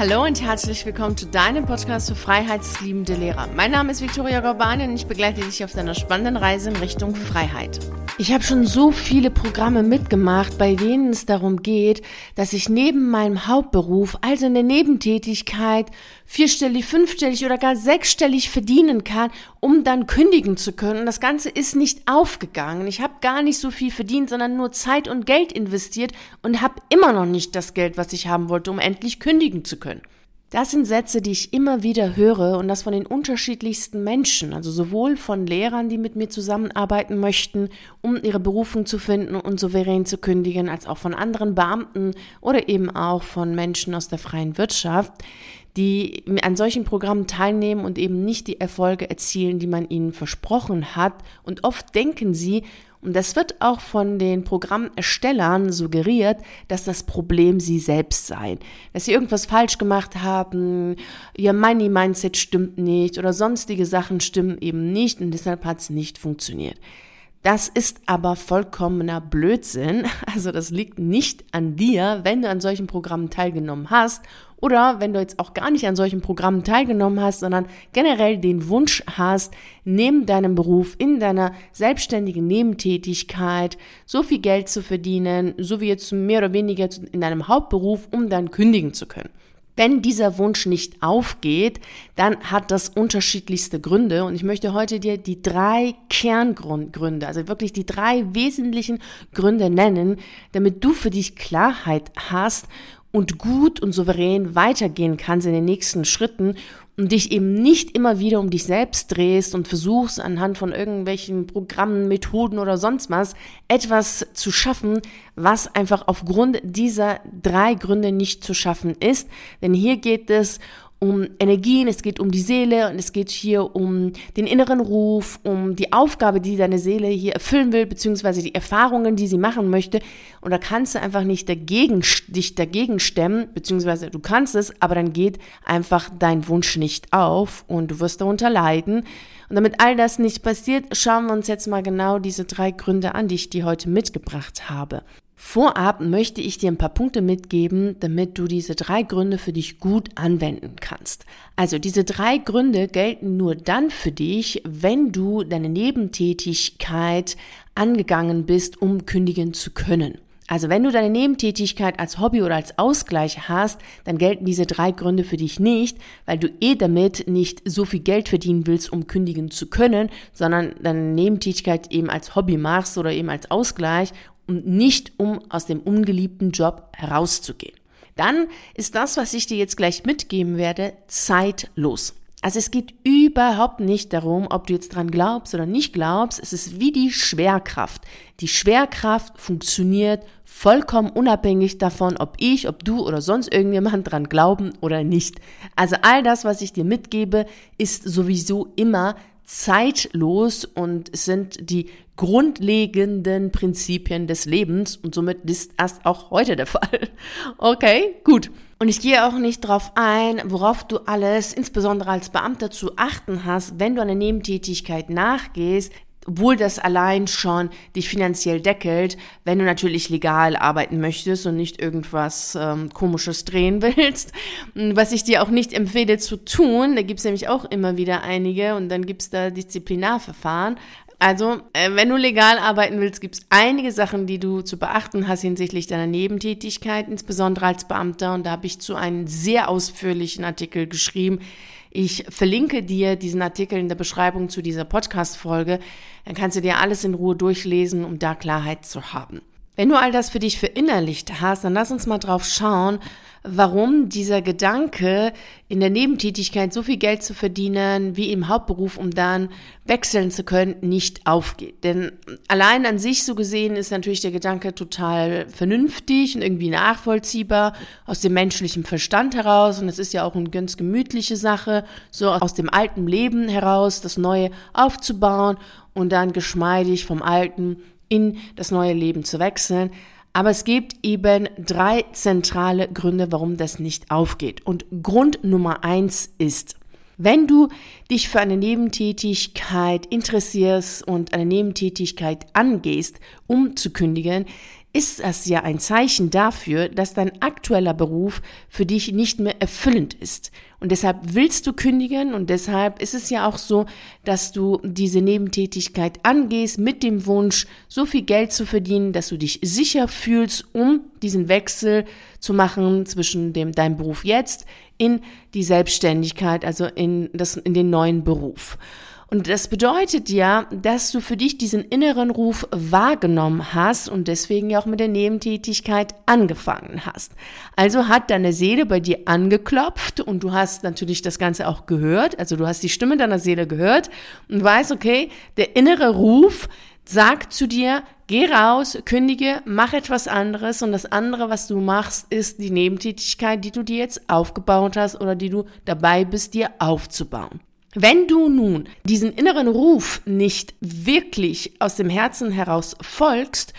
Hallo und herzlich willkommen zu deinem Podcast für freiheitsliebende Lehrer. Mein Name ist Viktoria Gorbani und ich begleite dich auf deiner spannenden Reise in Richtung Freiheit. Ich habe schon so viele Programme mitgemacht, bei denen es darum geht, dass ich neben meinem Hauptberuf, also in der Nebentätigkeit, vierstellig, fünfstellig oder gar sechsstellig verdienen kann, um dann kündigen zu können. Und das Ganze ist nicht aufgegangen. Ich habe gar nicht so viel verdient, sondern nur Zeit und Geld investiert und habe immer noch nicht das Geld, was ich haben wollte, um endlich kündigen zu können können. Das sind Sätze, die ich immer wieder höre und das von den unterschiedlichsten Menschen, also sowohl von Lehrern, die mit mir zusammenarbeiten möchten, um ihre Berufung zu finden und souverän zu kündigen, als auch von anderen Beamten oder eben auch von Menschen aus der freien Wirtschaft, die an solchen Programmen teilnehmen und eben nicht die Erfolge erzielen, die man ihnen versprochen hat. Und oft denken sie, und das wird auch von den Programmerstellern suggeriert, dass das Problem sie selbst seien. Dass sie irgendwas falsch gemacht haben, ihr Money-Mindset stimmt nicht oder sonstige Sachen stimmen eben nicht und deshalb hat es nicht funktioniert. Das ist aber vollkommener Blödsinn. Also das liegt nicht an dir, wenn du an solchen Programmen teilgenommen hast oder wenn du jetzt auch gar nicht an solchen Programmen teilgenommen hast, sondern generell den Wunsch hast, neben deinem Beruf, in deiner selbstständigen Nebentätigkeit so viel Geld zu verdienen, so wie jetzt mehr oder weniger in deinem Hauptberuf, um dann kündigen zu können. Wenn dieser Wunsch nicht aufgeht, dann hat das unterschiedlichste Gründe und ich möchte heute dir die drei Kerngründe, also wirklich die drei wesentlichen Gründe nennen, damit du für dich Klarheit hast und gut und souverän weitergehen kannst in den nächsten Schritten und dich eben nicht immer wieder um dich selbst drehst und versuchst anhand von irgendwelchen Programmen, Methoden oder sonst was etwas zu schaffen, was einfach aufgrund dieser drei Gründe nicht zu schaffen ist. Denn hier geht es um Energien, es geht um die Seele und es geht hier um den inneren Ruf, um die Aufgabe, die deine Seele hier erfüllen will, beziehungsweise die Erfahrungen, die sie machen möchte. Und da kannst du einfach nicht dagegen, dich dagegen stemmen, beziehungsweise du kannst es, aber dann geht einfach dein Wunsch nicht auf und du wirst darunter leiden. Und damit all das nicht passiert, schauen wir uns jetzt mal genau diese drei Gründe an, die ich dir heute mitgebracht habe. Vorab möchte ich dir ein paar Punkte mitgeben, damit du diese drei Gründe für dich gut anwenden kannst. Also diese drei Gründe gelten nur dann für dich, wenn du deine Nebentätigkeit angegangen bist, um kündigen zu können. Also wenn du deine Nebentätigkeit als Hobby oder als Ausgleich hast, dann gelten diese drei Gründe für dich nicht, weil du eh damit nicht so viel Geld verdienen willst, um kündigen zu können, sondern deine Nebentätigkeit eben als Hobby machst oder eben als Ausgleich und nicht um aus dem ungeliebten Job herauszugehen. Dann ist das, was ich dir jetzt gleich mitgeben werde, zeitlos. Also es geht überhaupt nicht darum, ob du jetzt dran glaubst oder nicht glaubst. Es ist wie die Schwerkraft. Die Schwerkraft funktioniert vollkommen unabhängig davon, ob ich, ob du oder sonst irgendjemand dran glauben oder nicht. Also all das, was ich dir mitgebe, ist sowieso immer zeitlos und sind die grundlegenden Prinzipien des Lebens und somit ist das auch heute der Fall. Okay, gut. Und ich gehe auch nicht darauf ein, worauf du alles, insbesondere als Beamter, zu achten hast, wenn du eine Nebentätigkeit nachgehst, obwohl das allein schon dich finanziell deckelt, wenn du natürlich legal arbeiten möchtest und nicht irgendwas ähm, Komisches drehen willst. Was ich dir auch nicht empfehle zu tun, da gibt es nämlich auch immer wieder einige und dann gibt es da Disziplinarverfahren. Also, äh, wenn du legal arbeiten willst, gibt es einige Sachen, die du zu beachten hast hinsichtlich deiner Nebentätigkeit, insbesondere als Beamter. Und da habe ich zu einem sehr ausführlichen Artikel geschrieben, ich verlinke dir diesen Artikel in der Beschreibung zu dieser Podcast-Folge. Dann kannst du dir alles in Ruhe durchlesen, um da Klarheit zu haben. Wenn du all das für dich verinnerlicht hast, dann lass uns mal drauf schauen, warum dieser Gedanke, in der Nebentätigkeit so viel Geld zu verdienen wie im Hauptberuf, um dann wechseln zu können, nicht aufgeht. Denn allein an sich so gesehen ist natürlich der Gedanke total vernünftig und irgendwie nachvollziehbar aus dem menschlichen Verstand heraus. Und es ist ja auch eine ganz gemütliche Sache, so aus dem alten Leben heraus das Neue aufzubauen und dann geschmeidig vom Alten in das neue Leben zu wechseln. Aber es gibt eben drei zentrale Gründe, warum das nicht aufgeht. Und Grund Nummer eins ist, wenn du dich für eine Nebentätigkeit interessierst und eine Nebentätigkeit angehst, um zu kündigen, ist das ja ein Zeichen dafür, dass dein aktueller Beruf für dich nicht mehr erfüllend ist. Und deshalb willst du kündigen und deshalb ist es ja auch so, dass du diese Nebentätigkeit angehst mit dem Wunsch, so viel Geld zu verdienen, dass du dich sicher fühlst, um diesen Wechsel zu machen zwischen dem, deinem Beruf jetzt in die Selbstständigkeit, also in, das, in den neuen Beruf. Und das bedeutet ja, dass du für dich diesen inneren Ruf wahrgenommen hast und deswegen ja auch mit der Nebentätigkeit angefangen hast. Also hat deine Seele bei dir angeklopft und du hast natürlich das Ganze auch gehört. Also du hast die Stimme deiner Seele gehört und weißt, okay, der innere Ruf sagt zu dir, geh raus, kündige, mach etwas anderes und das andere, was du machst, ist die Nebentätigkeit, die du dir jetzt aufgebaut hast oder die du dabei bist, dir aufzubauen. Wenn du nun diesen inneren Ruf nicht wirklich aus dem Herzen heraus folgst,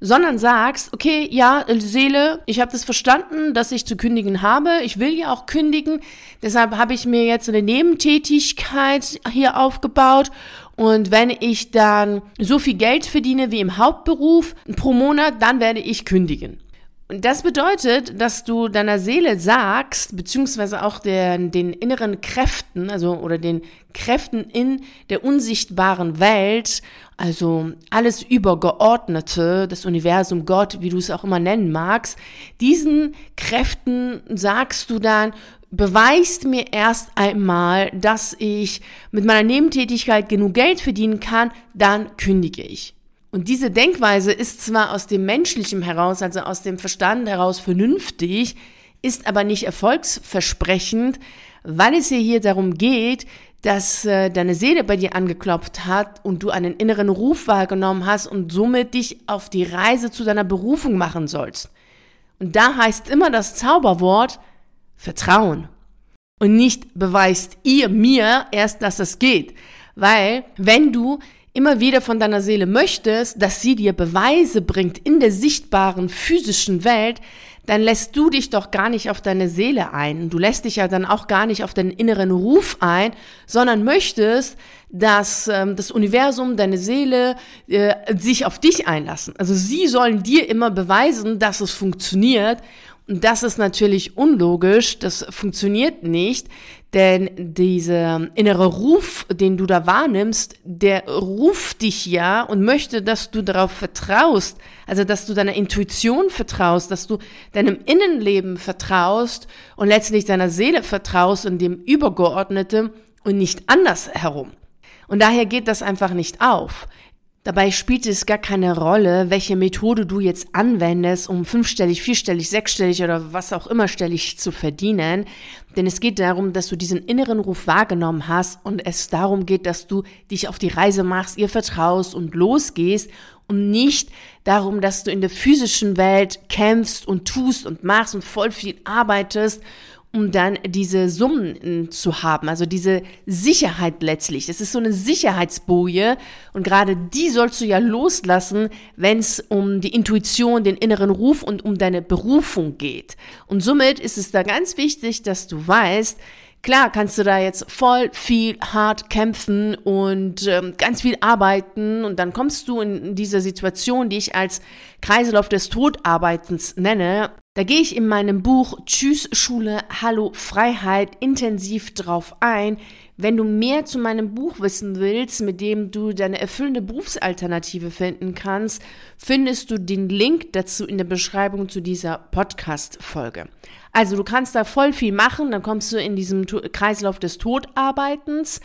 sondern sagst, okay, ja, Seele, ich habe das verstanden, dass ich zu kündigen habe, ich will ja auch kündigen, deshalb habe ich mir jetzt eine Nebentätigkeit hier aufgebaut und wenn ich dann so viel Geld verdiene wie im Hauptberuf pro Monat, dann werde ich kündigen. Und das bedeutet, dass du deiner Seele sagst, beziehungsweise auch der, den inneren Kräften, also oder den Kräften in der unsichtbaren Welt, also alles Übergeordnete, das Universum, Gott, wie du es auch immer nennen magst, diesen Kräften sagst du dann, beweist mir erst einmal, dass ich mit meiner Nebentätigkeit genug Geld verdienen kann, dann kündige ich. Und diese Denkweise ist zwar aus dem Menschlichen heraus, also aus dem Verstand heraus vernünftig, ist aber nicht erfolgsversprechend, weil es hier, hier darum geht, dass äh, deine Seele bei dir angeklopft hat und du einen inneren Ruf wahrgenommen hast und somit dich auf die Reise zu deiner Berufung machen sollst. Und da heißt immer das Zauberwort Vertrauen. Und nicht beweist ihr mir erst, dass es geht. Weil wenn du immer wieder von deiner Seele möchtest, dass sie dir Beweise bringt in der sichtbaren physischen Welt, dann lässt du dich doch gar nicht auf deine Seele ein. Du lässt dich ja dann auch gar nicht auf den inneren Ruf ein, sondern möchtest, dass ähm, das Universum, deine Seele äh, sich auf dich einlassen. Also sie sollen dir immer beweisen, dass es funktioniert. Und das ist natürlich unlogisch, das funktioniert nicht, denn dieser innere Ruf, den du da wahrnimmst, der ruft dich ja und möchte, dass du darauf vertraust, also dass du deiner Intuition vertraust, dass du deinem Innenleben vertraust und letztlich deiner Seele vertraust und dem Übergeordnete und nicht anders herum. Und daher geht das einfach nicht auf. Dabei spielt es gar keine Rolle, welche Methode du jetzt anwendest, um fünfstellig, vierstellig, sechsstellig oder was auch immer stellig zu verdienen. Denn es geht darum, dass du diesen inneren Ruf wahrgenommen hast und es darum geht, dass du dich auf die Reise machst, ihr vertraust und losgehst und nicht darum, dass du in der physischen Welt kämpfst und tust und machst und voll viel arbeitest um dann diese Summen zu haben, also diese Sicherheit letztlich. Es ist so eine Sicherheitsboje und gerade die sollst du ja loslassen, wenn es um die Intuition, den inneren Ruf und um deine Berufung geht. Und somit ist es da ganz wichtig, dass du weißt, Klar kannst du da jetzt voll viel hart kämpfen und ähm, ganz viel arbeiten und dann kommst du in diese Situation, die ich als Kreislauf des Todarbeitens nenne. Da gehe ich in meinem Buch Tschüss Schule, Hallo Freiheit intensiv drauf ein. Wenn du mehr zu meinem Buch wissen willst, mit dem du deine erfüllende Berufsalternative finden kannst, findest du den Link dazu in der Beschreibung zu dieser Podcast-Folge. Also du kannst da voll viel machen, dann kommst du in diesem Kreislauf des Todarbeitens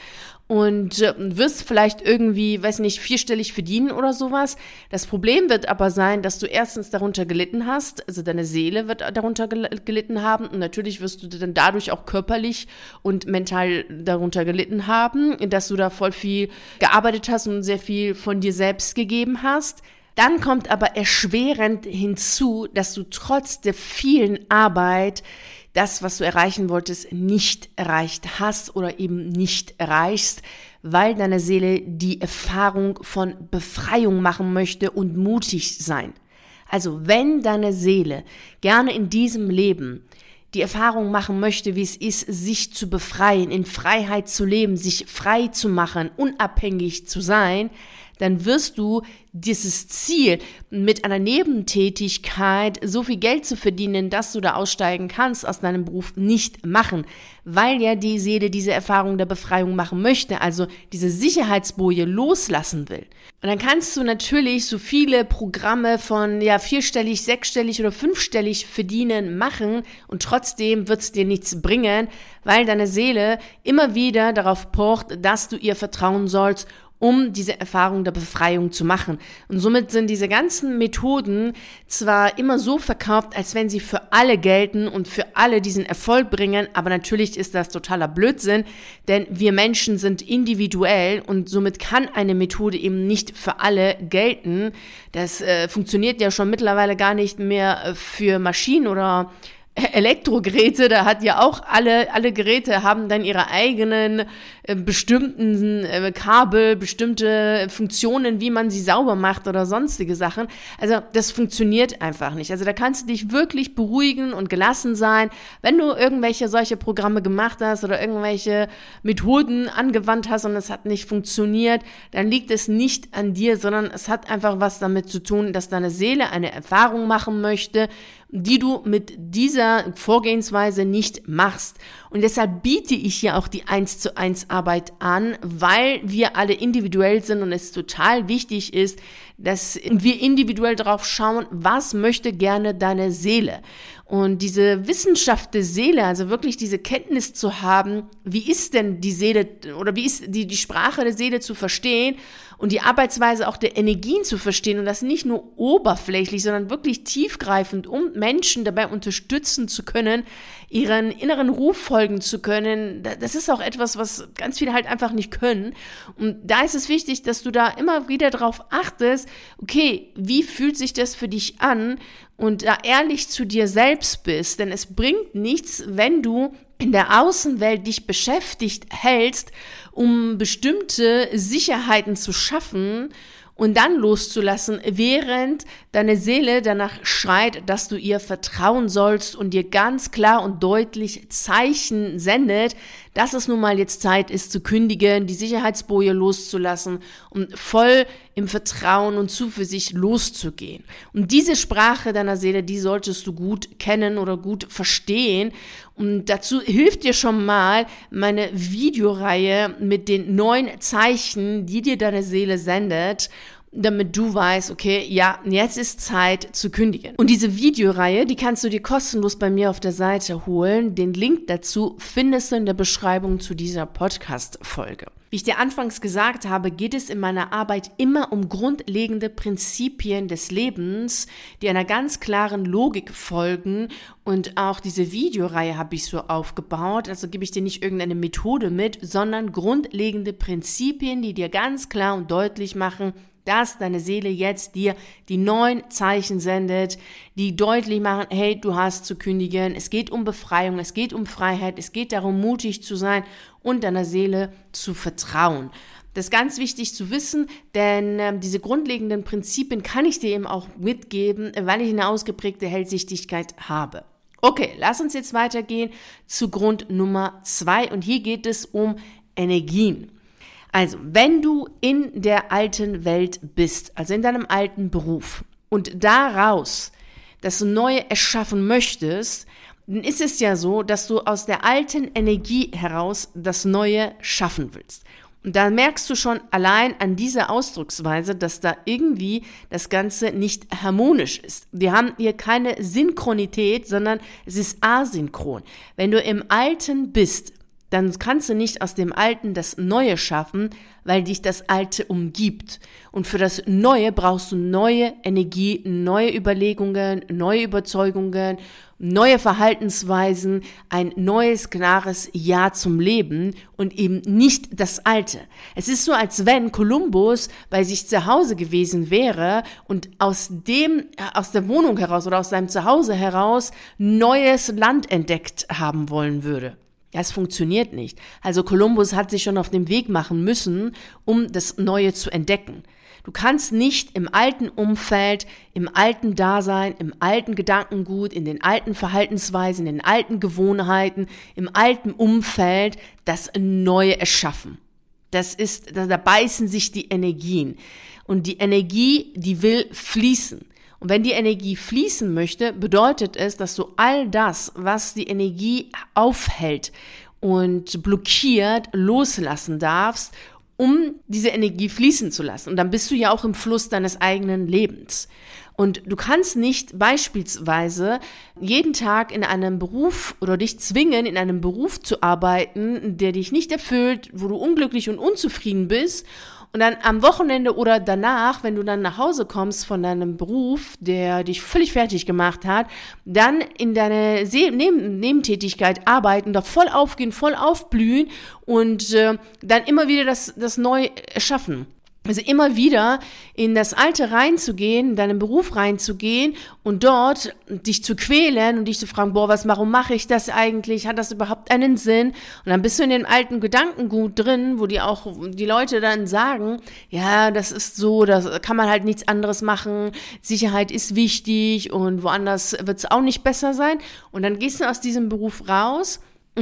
und äh, wirst vielleicht irgendwie, weiß nicht, vierstellig verdienen oder sowas. Das Problem wird aber sein, dass du erstens darunter gelitten hast, also deine Seele wird darunter gelitten haben und natürlich wirst du dann dadurch auch körperlich und mental darunter gelitten haben, dass du da voll viel gearbeitet hast und sehr viel von dir selbst gegeben hast. Dann kommt aber erschwerend hinzu, dass du trotz der vielen Arbeit das, was du erreichen wolltest, nicht erreicht hast oder eben nicht erreichst, weil deine Seele die Erfahrung von Befreiung machen möchte und mutig sein. Also wenn deine Seele gerne in diesem Leben die Erfahrung machen möchte, wie es ist, sich zu befreien, in Freiheit zu leben, sich frei zu machen, unabhängig zu sein, dann wirst du dieses Ziel mit einer Nebentätigkeit so viel Geld zu verdienen, dass du da aussteigen kannst aus deinem Beruf nicht machen, weil ja die Seele diese Erfahrung der Befreiung machen möchte, also diese Sicherheitsboje loslassen will. Und dann kannst du natürlich so viele Programme von ja vierstellig, sechsstellig oder fünfstellig verdienen machen und trotzdem wird es dir nichts bringen, weil deine Seele immer wieder darauf pocht, dass du ihr vertrauen sollst um diese Erfahrung der Befreiung zu machen. Und somit sind diese ganzen Methoden zwar immer so verkauft, als wenn sie für alle gelten und für alle diesen Erfolg bringen, aber natürlich ist das totaler Blödsinn, denn wir Menschen sind individuell und somit kann eine Methode eben nicht für alle gelten. Das äh, funktioniert ja schon mittlerweile gar nicht mehr äh, für Maschinen oder Elektrogeräte, da hat ja auch alle, alle Geräte haben dann ihre eigenen äh, bestimmten äh, Kabel, bestimmte Funktionen, wie man sie sauber macht oder sonstige Sachen. Also das funktioniert einfach nicht. Also da kannst du dich wirklich beruhigen und gelassen sein. Wenn du irgendwelche solche Programme gemacht hast oder irgendwelche Methoden angewandt hast und es hat nicht funktioniert, dann liegt es nicht an dir, sondern es hat einfach was damit zu tun, dass deine Seele eine Erfahrung machen möchte, die du mit dieser Vorgehensweise nicht machst. Und deshalb biete ich hier auch die 1 zu 1 Arbeit an, weil wir alle individuell sind und es total wichtig ist, dass wir individuell darauf schauen, was möchte gerne deine Seele. Und diese Wissenschaft der Seele, also wirklich diese Kenntnis zu haben, wie ist denn die Seele oder wie ist die, die Sprache der Seele zu verstehen und die Arbeitsweise auch der Energien zu verstehen und das nicht nur oberflächlich, sondern wirklich tiefgreifend, um Menschen dabei unterstützen zu können, ihren inneren Ruf folgen zu können. Das ist auch etwas, was ganz viele halt einfach nicht können. Und da ist es wichtig, dass du da immer wieder darauf achtest, okay, wie fühlt sich das für dich an? Und da ehrlich zu dir selbst bist, denn es bringt nichts, wenn du in der Außenwelt dich beschäftigt hältst, um bestimmte Sicherheiten zu schaffen und dann loszulassen, während deine Seele danach schreit, dass du ihr vertrauen sollst und dir ganz klar und deutlich Zeichen sendet, dass es nun mal jetzt Zeit ist zu kündigen, die Sicherheitsboje loszulassen und voll im Vertrauen und Zuversicht loszugehen. Und diese Sprache deiner Seele, die solltest du gut kennen oder gut verstehen. Und dazu hilft dir schon mal meine Videoreihe mit den neun Zeichen, die dir deine Seele sendet damit du weißt, okay, ja, jetzt ist Zeit zu kündigen. Und diese Videoreihe, die kannst du dir kostenlos bei mir auf der Seite holen. Den Link dazu findest du in der Beschreibung zu dieser Podcast-Folge. Wie ich dir anfangs gesagt habe, geht es in meiner Arbeit immer um grundlegende Prinzipien des Lebens, die einer ganz klaren Logik folgen. Und auch diese Videoreihe habe ich so aufgebaut. Also gebe ich dir nicht irgendeine Methode mit, sondern grundlegende Prinzipien, die dir ganz klar und deutlich machen, dass deine Seele jetzt dir die neuen Zeichen sendet, die deutlich machen, hey, du hast zu kündigen. Es geht um Befreiung, es geht um Freiheit, es geht darum, mutig zu sein und deiner Seele zu vertrauen. Das ist ganz wichtig zu wissen, denn äh, diese grundlegenden Prinzipien kann ich dir eben auch mitgeben, weil ich eine ausgeprägte Hellsichtigkeit habe. Okay, lass uns jetzt weitergehen zu Grund Nummer zwei und hier geht es um Energien. Also, wenn du in der alten Welt bist, also in deinem alten Beruf und daraus das Neue erschaffen möchtest, dann ist es ja so, dass du aus der alten Energie heraus das Neue schaffen willst. Und da merkst du schon allein an dieser Ausdrucksweise, dass da irgendwie das Ganze nicht harmonisch ist. Wir haben hier keine Synchronität, sondern es ist asynchron. Wenn du im Alten bist, dann kannst du nicht aus dem Alten das Neue schaffen, weil dich das Alte umgibt. Und für das Neue brauchst du neue Energie, neue Überlegungen, neue Überzeugungen, neue Verhaltensweisen, ein neues, klares Ja zum Leben und eben nicht das Alte. Es ist so, als wenn Kolumbus bei sich zu Hause gewesen wäre und aus dem, aus der Wohnung heraus oder aus seinem Zuhause heraus neues Land entdeckt haben wollen würde. Ja, es funktioniert nicht. Also Kolumbus hat sich schon auf den Weg machen müssen, um das Neue zu entdecken. Du kannst nicht im alten Umfeld, im alten Dasein, im alten Gedankengut, in den alten Verhaltensweisen, in den alten Gewohnheiten, im alten Umfeld das Neue erschaffen. Das ist, da, beißen sich die Energien. Und die Energie, die will fließen. Und wenn die Energie fließen möchte, bedeutet es, dass du all das, was die Energie aufhält und blockiert, loslassen darfst, um diese Energie fließen zu lassen. Und dann bist du ja auch im Fluss deines eigenen Lebens. Und du kannst nicht beispielsweise jeden Tag in einem Beruf oder dich zwingen, in einem Beruf zu arbeiten, der dich nicht erfüllt, wo du unglücklich und unzufrieden bist und dann am Wochenende oder danach, wenn du dann nach Hause kommst von deinem Beruf, der dich völlig fertig gemacht hat, dann in deine Neben Nebentätigkeit arbeiten, da voll aufgehen, voll aufblühen und äh, dann immer wieder das, das neu erschaffen. Also immer wieder in das Alte reinzugehen, in deinen Beruf reinzugehen und dort dich zu quälen und dich zu fragen, boah, was, warum mache ich das eigentlich? Hat das überhaupt einen Sinn? Und dann bist du in dem alten Gedankengut drin, wo die auch die Leute dann sagen, ja, das ist so, da kann man halt nichts anderes machen, Sicherheit ist wichtig und woanders wird es auch nicht besser sein. Und dann gehst du aus diesem Beruf raus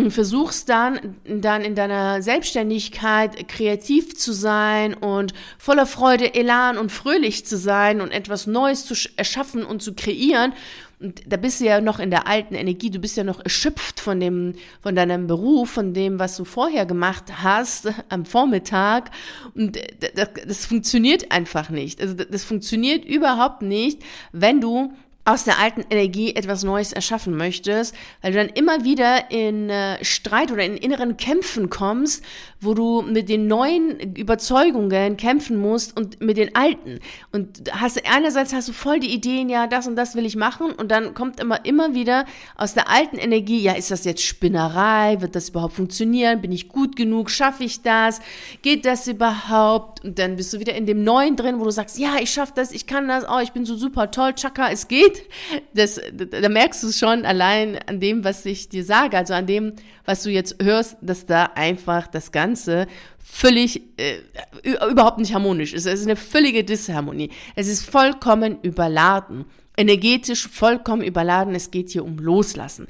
versuchst dann, dann in deiner Selbstständigkeit kreativ zu sein und voller Freude, Elan und fröhlich zu sein und etwas Neues zu erschaffen und zu kreieren. Und da bist du ja noch in der alten Energie, du bist ja noch erschöpft von dem, von deinem Beruf, von dem, was du vorher gemacht hast am Vormittag. Und das, das funktioniert einfach nicht. Also das funktioniert überhaupt nicht, wenn du aus der alten Energie etwas Neues erschaffen möchtest, weil du dann immer wieder in äh, Streit oder in inneren Kämpfen kommst, wo du mit den neuen Überzeugungen kämpfen musst und mit den alten. Und hast einerseits hast du voll die Ideen, ja, das und das will ich machen und dann kommt immer immer wieder aus der alten Energie, ja, ist das jetzt Spinnerei, wird das überhaupt funktionieren, bin ich gut genug, schaffe ich das, geht das überhaupt? Und dann bist du wieder in dem neuen drin, wo du sagst, ja, ich schaffe das, ich kann das, oh, ich bin so super toll, Chaka, es geht das, da merkst du es schon allein an dem, was ich dir sage, also an dem, was du jetzt hörst, dass da einfach das Ganze völlig äh, überhaupt nicht harmonisch ist. Es ist eine völlige Disharmonie. Es ist vollkommen überladen energetisch vollkommen überladen. Es geht hier um Loslassen.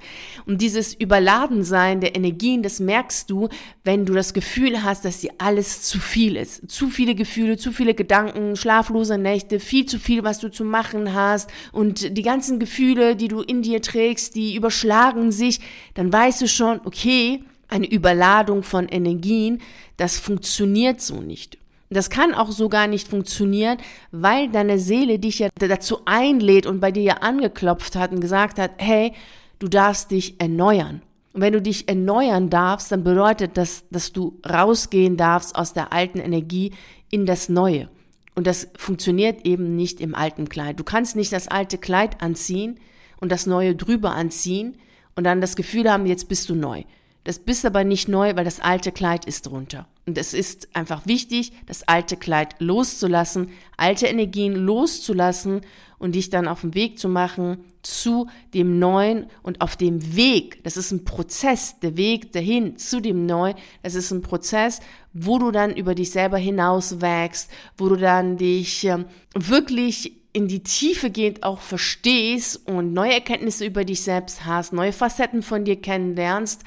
Und dieses Überladensein der Energien, das merkst du, wenn du das Gefühl hast, dass dir alles zu viel ist. Zu viele Gefühle, zu viele Gedanken, schlaflose Nächte, viel zu viel, was du zu machen hast und die ganzen Gefühle, die du in dir trägst, die überschlagen sich, dann weißt du schon, okay, eine Überladung von Energien, das funktioniert so nicht. Das kann auch so gar nicht funktionieren, weil deine Seele dich ja dazu einlädt und bei dir ja angeklopft hat und gesagt hat, hey, du darfst dich erneuern. Und wenn du dich erneuern darfst, dann bedeutet das, dass du rausgehen darfst aus der alten Energie in das Neue. Und das funktioniert eben nicht im alten Kleid. Du kannst nicht das alte Kleid anziehen und das neue drüber anziehen und dann das Gefühl haben, jetzt bist du neu. Das bist aber nicht neu, weil das alte Kleid ist drunter. Und es ist einfach wichtig, das alte Kleid loszulassen, alte Energien loszulassen und dich dann auf den Weg zu machen zu dem Neuen und auf dem Weg. Das ist ein Prozess, der Weg dahin zu dem Neuen. Das ist ein Prozess, wo du dann über dich selber hinaus wächst, wo du dann dich ähm, wirklich in die Tiefe gehend auch verstehst und neue Erkenntnisse über dich selbst hast, neue Facetten von dir kennenlernst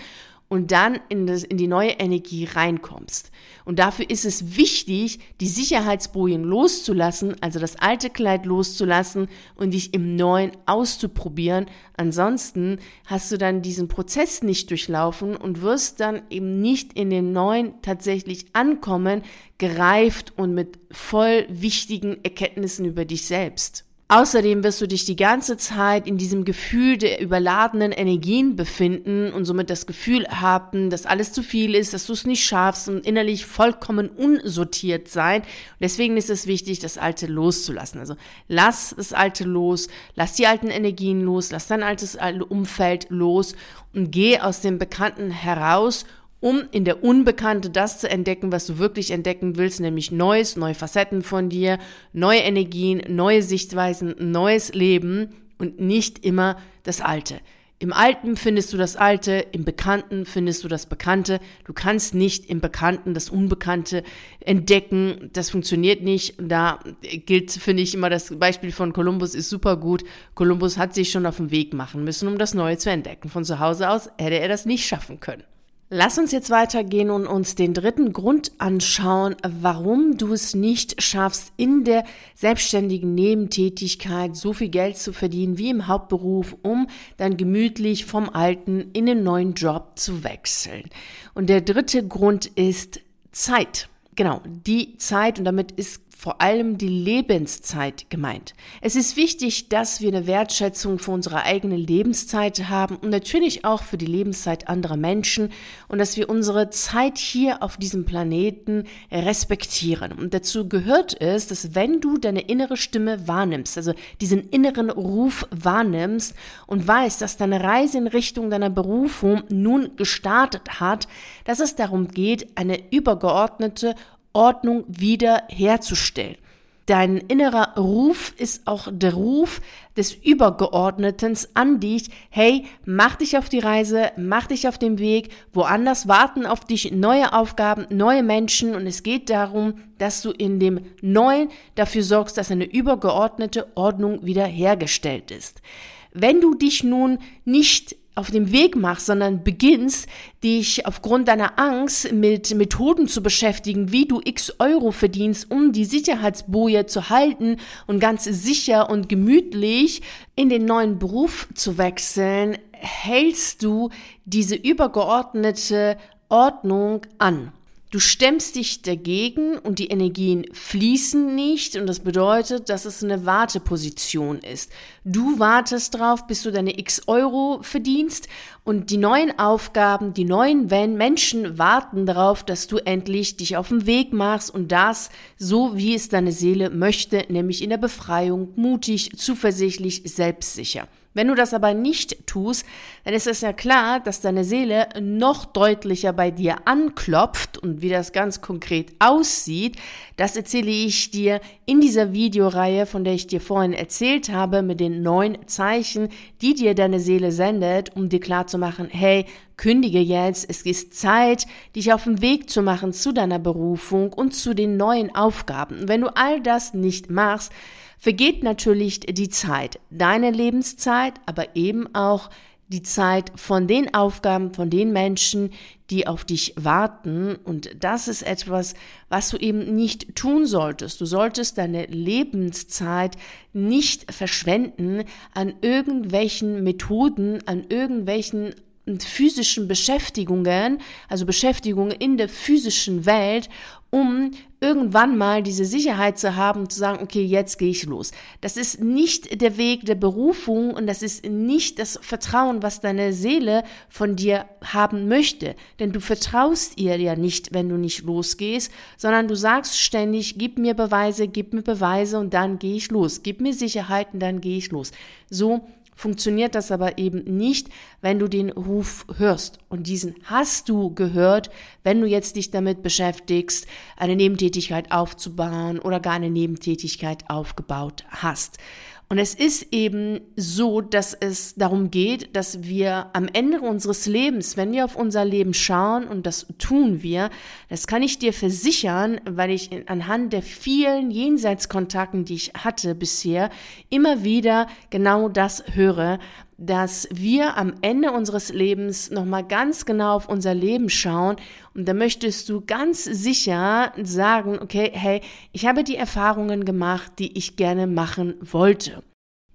und dann in, das, in die neue Energie reinkommst. Und dafür ist es wichtig, die Sicherheitsbojen loszulassen, also das alte Kleid loszulassen und dich im neuen auszuprobieren. Ansonsten hast du dann diesen Prozess nicht durchlaufen und wirst dann eben nicht in den neuen tatsächlich ankommen, gereift und mit voll wichtigen Erkenntnissen über dich selbst. Außerdem wirst du dich die ganze Zeit in diesem Gefühl der überladenen Energien befinden und somit das Gefühl haben, dass alles zu viel ist, dass du es nicht schaffst und innerlich vollkommen unsortiert sein. Und deswegen ist es wichtig, das Alte loszulassen. Also lass das Alte los, lass die alten Energien los, lass dein altes Umfeld los und geh aus dem Bekannten heraus um in der Unbekannte das zu entdecken, was du wirklich entdecken willst, nämlich Neues, neue Facetten von dir, neue Energien, neue Sichtweisen, neues Leben und nicht immer das Alte. Im Alten findest du das Alte, im Bekannten findest du das Bekannte. Du kannst nicht im Bekannten das Unbekannte entdecken. Das funktioniert nicht. Da gilt, finde ich, immer das Beispiel von Kolumbus ist super gut. Kolumbus hat sich schon auf den Weg machen müssen, um das Neue zu entdecken. Von zu Hause aus hätte er das nicht schaffen können. Lass uns jetzt weitergehen und uns den dritten Grund anschauen, warum du es nicht schaffst, in der selbstständigen Nebentätigkeit so viel Geld zu verdienen wie im Hauptberuf, um dann gemütlich vom alten in den neuen Job zu wechseln. Und der dritte Grund ist Zeit. Genau, die Zeit und damit ist vor allem die Lebenszeit gemeint. Es ist wichtig, dass wir eine Wertschätzung für unsere eigene Lebenszeit haben und natürlich auch für die Lebenszeit anderer Menschen und dass wir unsere Zeit hier auf diesem Planeten respektieren. Und dazu gehört es, dass wenn du deine innere Stimme wahrnimmst, also diesen inneren Ruf wahrnimmst und weißt, dass deine Reise in Richtung deiner Berufung nun gestartet hat, dass es darum geht, eine übergeordnete Ordnung wiederherzustellen. Dein innerer Ruf ist auch der Ruf des Übergeordneten an dich. Hey, mach dich auf die Reise, mach dich auf den Weg. Woanders warten auf dich neue Aufgaben, neue Menschen. Und es geht darum, dass du in dem Neuen dafür sorgst, dass eine übergeordnete Ordnung wiederhergestellt ist. Wenn du dich nun nicht auf dem Weg machst, sondern beginnst, dich aufgrund deiner Angst mit Methoden zu beschäftigen, wie du x Euro verdienst, um die Sicherheitsboje zu halten und ganz sicher und gemütlich in den neuen Beruf zu wechseln, hältst du diese übergeordnete Ordnung an. Du stemmst dich dagegen und die Energien fließen nicht und das bedeutet, dass es eine Warteposition ist. Du wartest drauf, bis du deine x Euro verdienst und die neuen Aufgaben, die neuen Menschen warten darauf, dass du endlich dich auf den Weg machst und das so, wie es deine Seele möchte, nämlich in der Befreiung, mutig, zuversichtlich, selbstsicher. Wenn du das aber nicht tust, dann ist es ja klar, dass deine Seele noch deutlicher bei dir anklopft und wie das ganz konkret aussieht, das erzähle ich dir in dieser Videoreihe, von der ich dir vorhin erzählt habe, mit den neun Zeichen, die dir deine Seele sendet, um dir klarzumachen, hey, kündige jetzt, es ist Zeit, dich auf den Weg zu machen zu deiner Berufung und zu den neuen Aufgaben. wenn du all das nicht machst, vergeht natürlich die Zeit, deine Lebenszeit, aber eben auch die Zeit von den Aufgaben, von den Menschen, die auf dich warten. Und das ist etwas, was du eben nicht tun solltest. Du solltest deine Lebenszeit nicht verschwenden an irgendwelchen Methoden, an irgendwelchen physischen Beschäftigungen, also Beschäftigungen in der physischen Welt, um irgendwann mal diese Sicherheit zu haben, zu sagen, okay, jetzt gehe ich los. Das ist nicht der Weg der Berufung und das ist nicht das Vertrauen, was deine Seele von dir haben möchte. Denn du vertraust ihr ja nicht, wenn du nicht losgehst, sondern du sagst ständig, gib mir Beweise, gib mir Beweise und dann gehe ich los. Gib mir Sicherheit und dann gehe ich los. So funktioniert das aber eben nicht, wenn du den Ruf hörst. Und diesen hast du gehört, wenn du jetzt dich damit beschäftigst, eine Nebentätigkeit aufzubauen oder gar eine Nebentätigkeit aufgebaut hast. Und es ist eben so, dass es darum geht, dass wir am Ende unseres Lebens, wenn wir auf unser Leben schauen, und das tun wir, das kann ich dir versichern, weil ich anhand der vielen Jenseitskontakten, die ich hatte bisher, immer wieder genau das höre, dass wir am Ende unseres Lebens nochmal ganz genau auf unser Leben schauen und da möchtest du ganz sicher sagen, okay, hey, ich habe die Erfahrungen gemacht, die ich gerne machen wollte.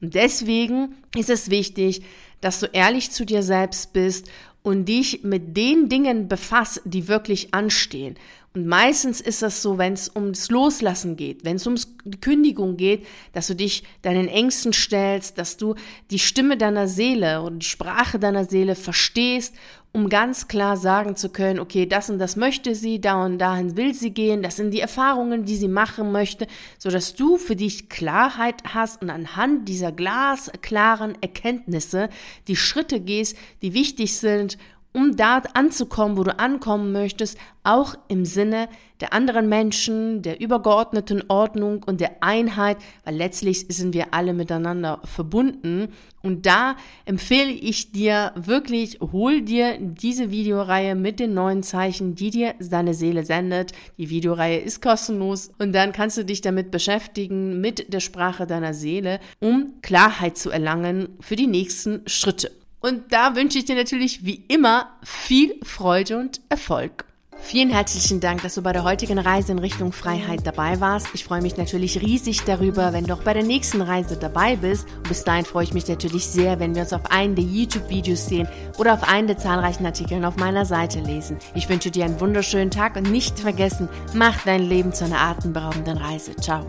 Und deswegen ist es wichtig, dass du ehrlich zu dir selbst bist und dich mit den Dingen befasst, die wirklich anstehen. Und meistens ist das so, wenn es ums Loslassen geht, wenn es ums Kündigung geht, dass du dich deinen Ängsten stellst, dass du die Stimme deiner Seele und die Sprache deiner Seele verstehst, um ganz klar sagen zu können, okay, das und das möchte sie, da und dahin will sie gehen, das sind die Erfahrungen, die sie machen möchte, so dass du für dich Klarheit hast und anhand dieser glasklaren Erkenntnisse die Schritte gehst, die wichtig sind, um da anzukommen, wo du ankommen möchtest, auch im Sinne der anderen Menschen, der übergeordneten Ordnung und der Einheit, weil letztlich sind wir alle miteinander verbunden. Und da empfehle ich dir wirklich, hol dir diese Videoreihe mit den neuen Zeichen, die dir deine Seele sendet. Die Videoreihe ist kostenlos und dann kannst du dich damit beschäftigen, mit der Sprache deiner Seele, um Klarheit zu erlangen für die nächsten Schritte. Und da wünsche ich dir natürlich wie immer viel Freude und Erfolg. Vielen herzlichen Dank, dass du bei der heutigen Reise in Richtung Freiheit dabei warst. Ich freue mich natürlich riesig darüber, wenn du auch bei der nächsten Reise dabei bist. Und bis dahin freue ich mich natürlich sehr, wenn wir uns auf einen der YouTube-Videos sehen oder auf einen der zahlreichen Artikeln auf meiner Seite lesen. Ich wünsche dir einen wunderschönen Tag und nicht vergessen, mach dein Leben zu einer atemberaubenden Reise. Ciao.